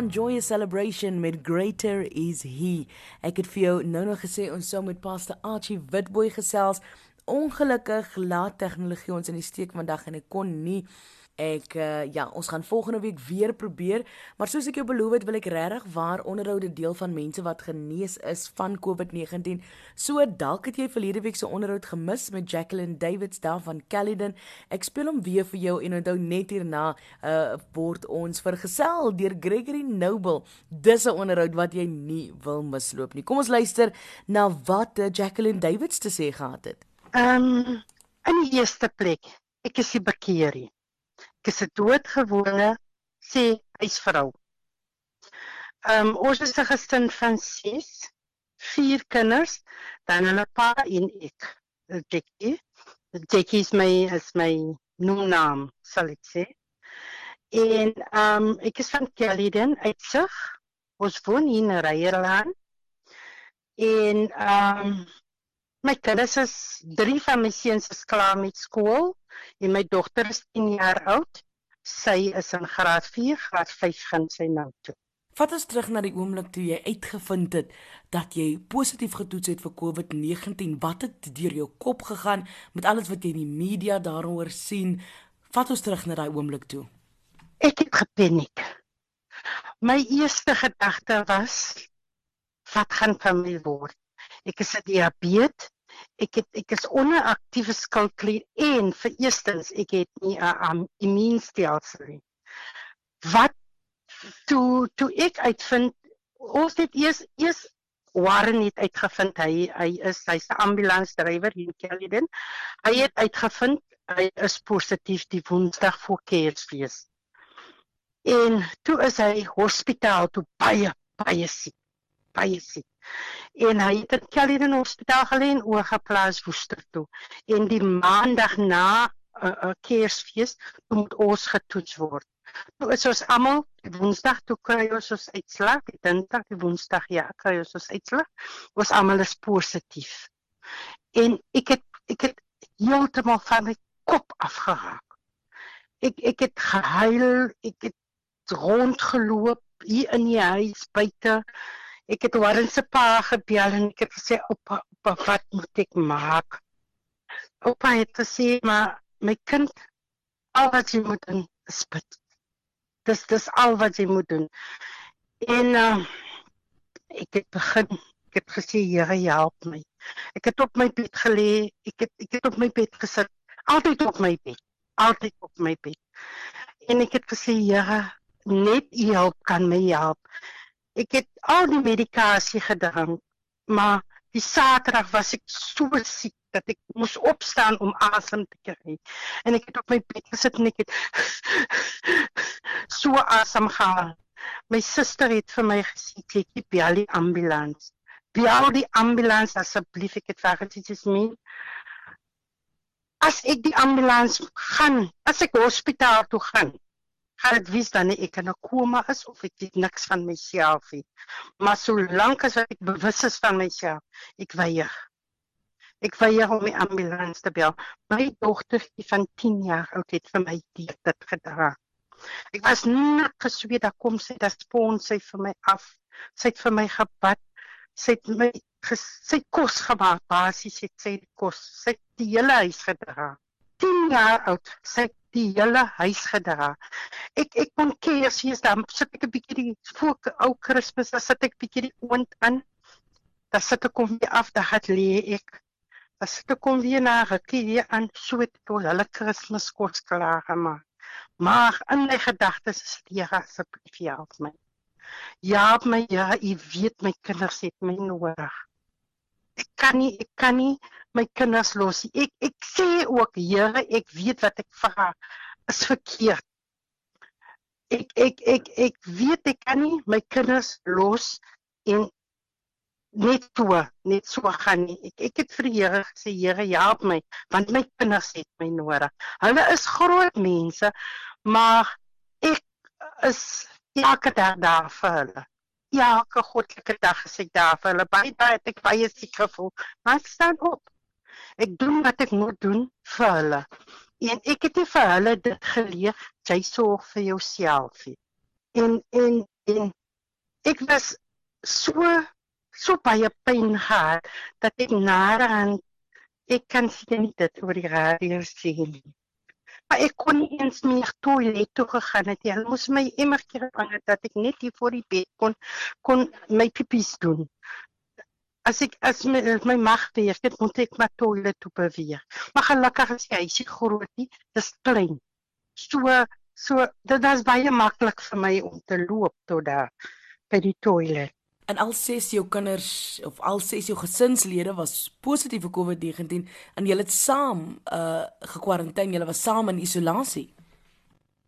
Van Joyous Celebration met Greater is He. Ek het vir jou nou nog gesê ons sou met Pastor Archie Witboy gesels. Ongelukkig laat tegnologie ons in die steek vandag en ek kon nie Ek uh, ja, ons gaan volgende week weer probeer, maar soos ek jou beloof het, wil ek regtig waar onderhoude deel van mense wat genees is van COVID-19. So dalk het jy verlede week se onderhoud gemis met Jacqueline Davids daar van Caledon. Ek speel hom weer vir jou en onthou net hierna uh word ons vergesel deur Gregory Noble. Dis 'n onderhoud wat jy nie wil misloop nie. Kom ons luister na wat uh, Jacqueline Davids te sê gehad het. Ehm um, in die eerste plek, ek is die bekeerie. Ek is 'n doodgewone sê huisvrou. Ehm um, ons is 'n gesin van 6, vier kinders, dan 'n pa en ek. Jackie. Jackie is my is my naam, sal ek sê. En ehm um, ek is van Caledon uitsig. Ons woon hier in Ryeland. En ehm um, My kinders is drie van my seuns is klaar met skool en my dogter is 10 jaar oud. Sy is in graad 4, graad 5 gaan sy nou toe. Vat ons terug na die oomblik toe jy uitgevind het dat jy positief getoets het vir COVID-19. Wat het deur jou kop gegaan met alles wat jy in die media daaroor sien? Vat ons terug na daai oomblik toe. Ek het gepaniek. My eerste gedagte was wat gaan van my word? Ek is 'n diabetes. Ek het ek is onder aktiewe skildklier en vir eerstens ek het nie 'n immuunstelsel nie. Wat toe toe ek uitvind ons het eers eers Warren het uitgevind hy hy is hy's 'n ambulansdrywer hier in Caledon. Hy het uitgevind hy is positief die Woensdag voor Kersfees. En toe is hy hospitaal toe baie baie siek. Baie siek en hy het in Caledon Hospitaal gelê en oorgeplaas Woester toe. En die maandag na 'n uh, uh, Kersfees moet ons getoets word. Toe is ons almal Woensdag toe kry ons ons uitslag, Dinsdag, die Woensdag ja, kry ons ons uitslag. Ons almal is positief. En ek het ek het heeltemal van my kop afgeraak. Ek ek het gehuil, ek het rondgeloop hier in die huis buite ek het Warren se pa gebel en ek het gesê oupa, oupa wat moet ek maak? Oupa het gesê maar my kind al wat jy moet doen is bid. Dis dis al wat jy moet doen. En uh, ek het begin ek het gesê Here help my. Ek het op my bed gelê, ek het ek het op my bed gesit, altyd op my bed, altyd op my bed. En ek het gesê Here, net U help kan my help ek het al die medikasie gedrink, maar die Saterdag was ek so siek dat ek moes opstaan om asem te kry. En ek het op my bed gesit en ek het so asem gehaal. My suster het vir my gesê, "Kyk, bel die ambulans." Bel die ambulans asseblief, ek het vir dit is my. As ek die ambulans gaan, as ek hospitaal toe gaan, gaan dit wys dan nie ek in 'n koma is of ek weet niks van myself nie. Maar solank as ek bewus is van myself, ek weier. Ek weier om die ambulans te bel. My dogtertjie van 10 jaar oud het vir my dit gedra. Ek was net gesweet dat kom sy dat spons sy vir my af. Sy het vir my gebad. Sy het my sy kos gemaak, basies het sy kos. Sy het die hele huis gedra. 10 jaar oud. Sy het die hele huis gedra. Ek ek kon keersies dan sit ek 'n bietjie die voor ou Kersfees, dan sit ek bietjie die oond in. Dan sit ek kom weer af, dan het lê ek. Dan sit ek kom weer na rukkie weer aan so het tot hulle Kersfeeskos klaar gemaak. Maar in my gedagtes is Here asseblief help my. Ja, my ja, u weet my kinders het my nodig. Kan nie ek kan nie my kinders los. Ek ek sê ook Here, ek weet wat ek vra is verkeerd. Ek ek ek ek weet ek kan nie my kinders los en net toe net so gaan nie. Ek ek het vir die Here gesê Here, help my want my kinders het my nodig. Hulle is groot mense, maar ek is elke dag daar vir hulle elke goddelike dag ek daar vir hulle baie baie het ek baie siek gevoel. Maar ek staan op. Ek doen wat ek moet doen vir hulle. En ek het vir hulle dit geleer, jy sorg vir jouself. En en En ek was so so baie pyn gehad dat ek naderhand ek kan sien dit oor die radio sê nie. Ek kon nie eens meer toilet toe gegaan het. Hulle moes my immer keer vang dat ek net hier voor die bed kon kon my pipies doen. As ek as my, my mag weer, dit moet ek maar toilet toe beweeg. Maar gelukkig is hy se groot nie, dis klein. So so dit was baie maklik vir my om te loop tot daar by die toilet en al ses jou kinders of al ses jou gesinslede was positief vir COVID-19 en julle het saam uh gekwarantyne, julle was saam in isolasie.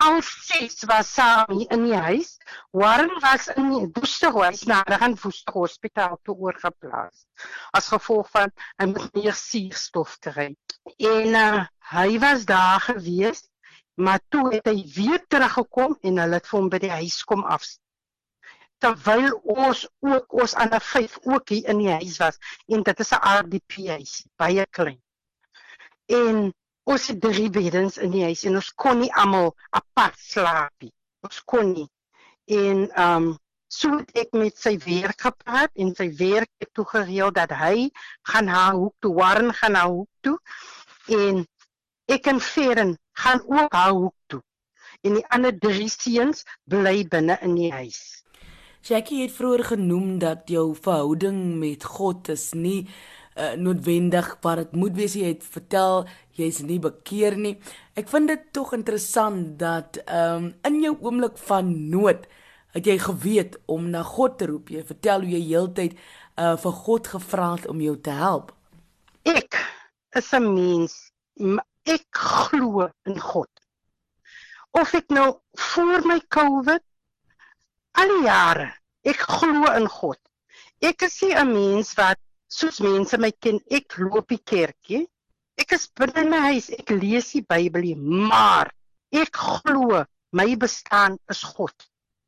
Al ses was saam in die huis. Warren was in die Woesterhuis na die Woester Hospitaal toe oorgeplaas as gevolg van 'n meer suurstof kry. En uh, hy was daar gewees, maar toe het hy weer teruggekom en hulle het hom by die huis kom afsit terwyl ons ook ons ander vyf ook hier in die huis was en dit is 'n RDP huis baie klein. En ons het drie beddens in die huis en ons kon nie almal apart slaap nie. Ons kon nie. En ehm um, so het ek met sy werk gepraat en sy werk het toe gereël dat hy gaan haar hoek toe warn gaan haar hoek toe en ek en Feren gaan ook haar hoek toe. En die ander drie seuns bly binne in die huis. Jackie het vroeër genoem dat jou verhouding met God is nie uh, noodwendig wat dit moet wees jy het vertel jy's nie bekeer nie. Ek vind dit tog interessant dat um, in jou oomblik van nood het jy geweet om na God te roep. Jy vertel hoe jy heeltyd uh, vir God gevra het om jou te help. Ek is 'n mens. Ek glo in God. Of ek nou voor my COVID al die jare. Ek glo in God. Ek is nie 'n mens wat soos mense my ken, ek loop die kerkie. Ek is binne my huis, ek lees die Bybel, maar ek glo my bestaan is God.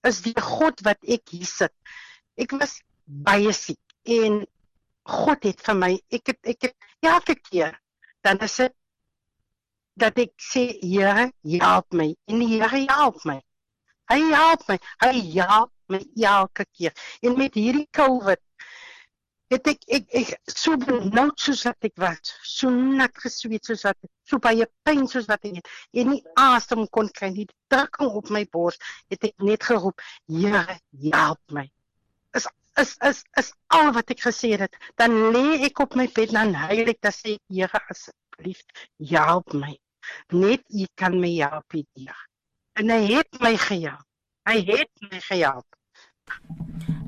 Is die God wat ek hier sit. Ek was baie siek en God het vir my, ek het ek het elke keer dan is dit dat ek sê Here, help my. En die Here help my. Hy help my. Hy help my elke keer. En met hierdie COVID het ek ek, ek so benoud soos wat ek was. So nat gesweet soos wat ek, so baie pyn soos wat ek het. En nie asem kon kry nie. Drukking op my bors het ek net geroep, Here, help my. Is is is is al wat ek gesê het. Dan lê ek op my bed en huil ek dat sê Here asseblief, help my. Net U kan my help, Here en hy het my gehelp. Hy het my gehelp.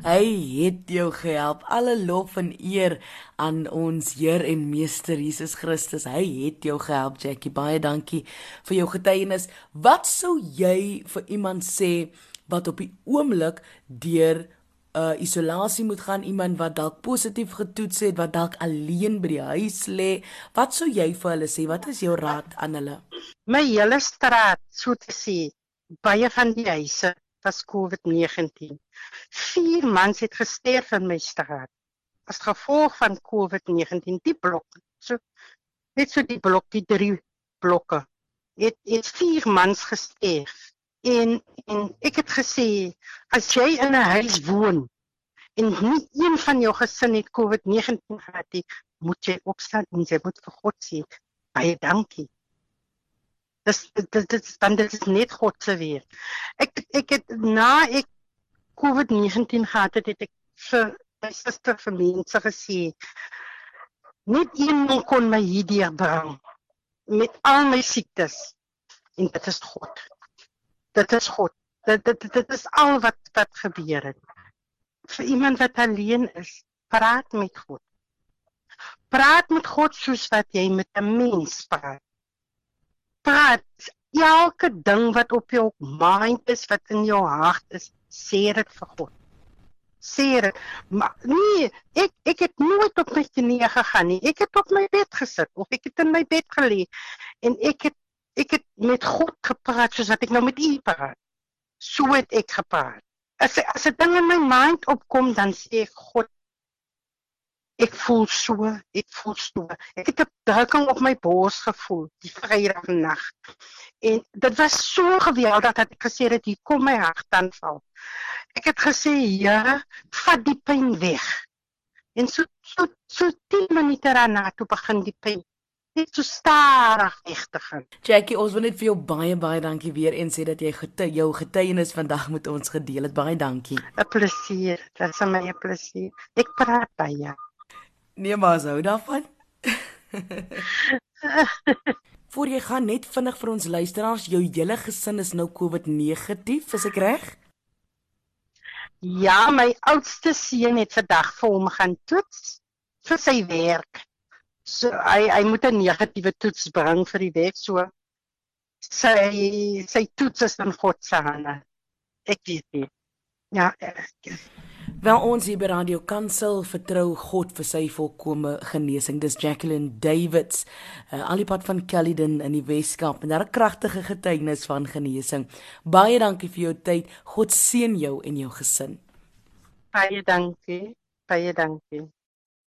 Hy het jou gehelp. Alle lof en eer aan ons Heer en Meester Jesus Christus. Hy het jou gehelp, Jackie. Baie dankie vir jou getuienis. Wat sou jy vir iemand sê wat op die oomblik deur uh isolasie moet gaan iemand wat dalk positief getoets het wat dalk alleen by die huis lê. Wat sou jy vir hulle sê? Wat is jou raad aan hulle? My hele straat so te sê baie van die huise was COVID-19. Vier mans het gesterf in my straat as gevolg van COVID-19. Die blok so net so die blok die drie blokke het het vier mans gesterf En en ek het gesê as jy in 'n huis woon en nie een van jou gesin het COVID-19 gehad moet jy opstaan en jy moet vir God sê baie dankie. Dis dit dit dan dit is net God se weer. Ek ek het na ek COVID-19 gehad het, het ek vir my suster vir mense gesê net een kon my hierdeur bring met al my siektes en dit is God dit is God. Dit dit dit is al wat wat gebeur het. Vir iemand wat alleen is, praat met God. Praat met God soos wat jy met 'n mens praat. Praat elke ding wat op jou mind is, wat in jou hart is, sê dit vir God. Sê dit. Maar nee, ek ek het nooit op my knieë gegaan nie. Ek het op my bed gesit of ek het in my bed gelê en ek het ek het met God gepraat soos wat ek nou met u praat. So het ek gepraat. As as 'n ding in my mind opkom, dan sê ek God Ek voel so, ek voel so. Ek het 'n drukking op my bors gevoel die Vrydag nag. En dit was so geweldig dat ek gesê het hier kom my hartaanval. Ek het gesê, "Here, vat die pyn weg." En so so so 10 minute daarna toe begin die pyn net so stadig gaan. Jackie, ons wil net vir jou baie baie dankie weer eens sê dat jy gety jou getuienis vandag met ons gedeel het. Baie dankie. 'n Plesier. Dit is my 'n plesier. Ek praat by jou. Nee, maar sou daarvan. Voor jy gaan net vinnig vir ons luisteraars, jou hele gesin is nou COVID negatief, is ek reg? Ja, my oudste seun het vandag vir hom gaan toets vir sy werk. So hy hy moet 'n negatiewe toets bring vir die werk so sy sy toets is in God se hande. Ek weet nie. Ja, ek, Wel ons hier by Radio Kansel vertrou God vir sy volkomme genesing. Dis Jacqueline Davids, uh, al die pad van Caledon in die Weskaap en daar 'n kragtige getuienis van genesing. Baie dankie vir jou tyd. God seën jou en jou gesin. baie dankie. Baie dankie.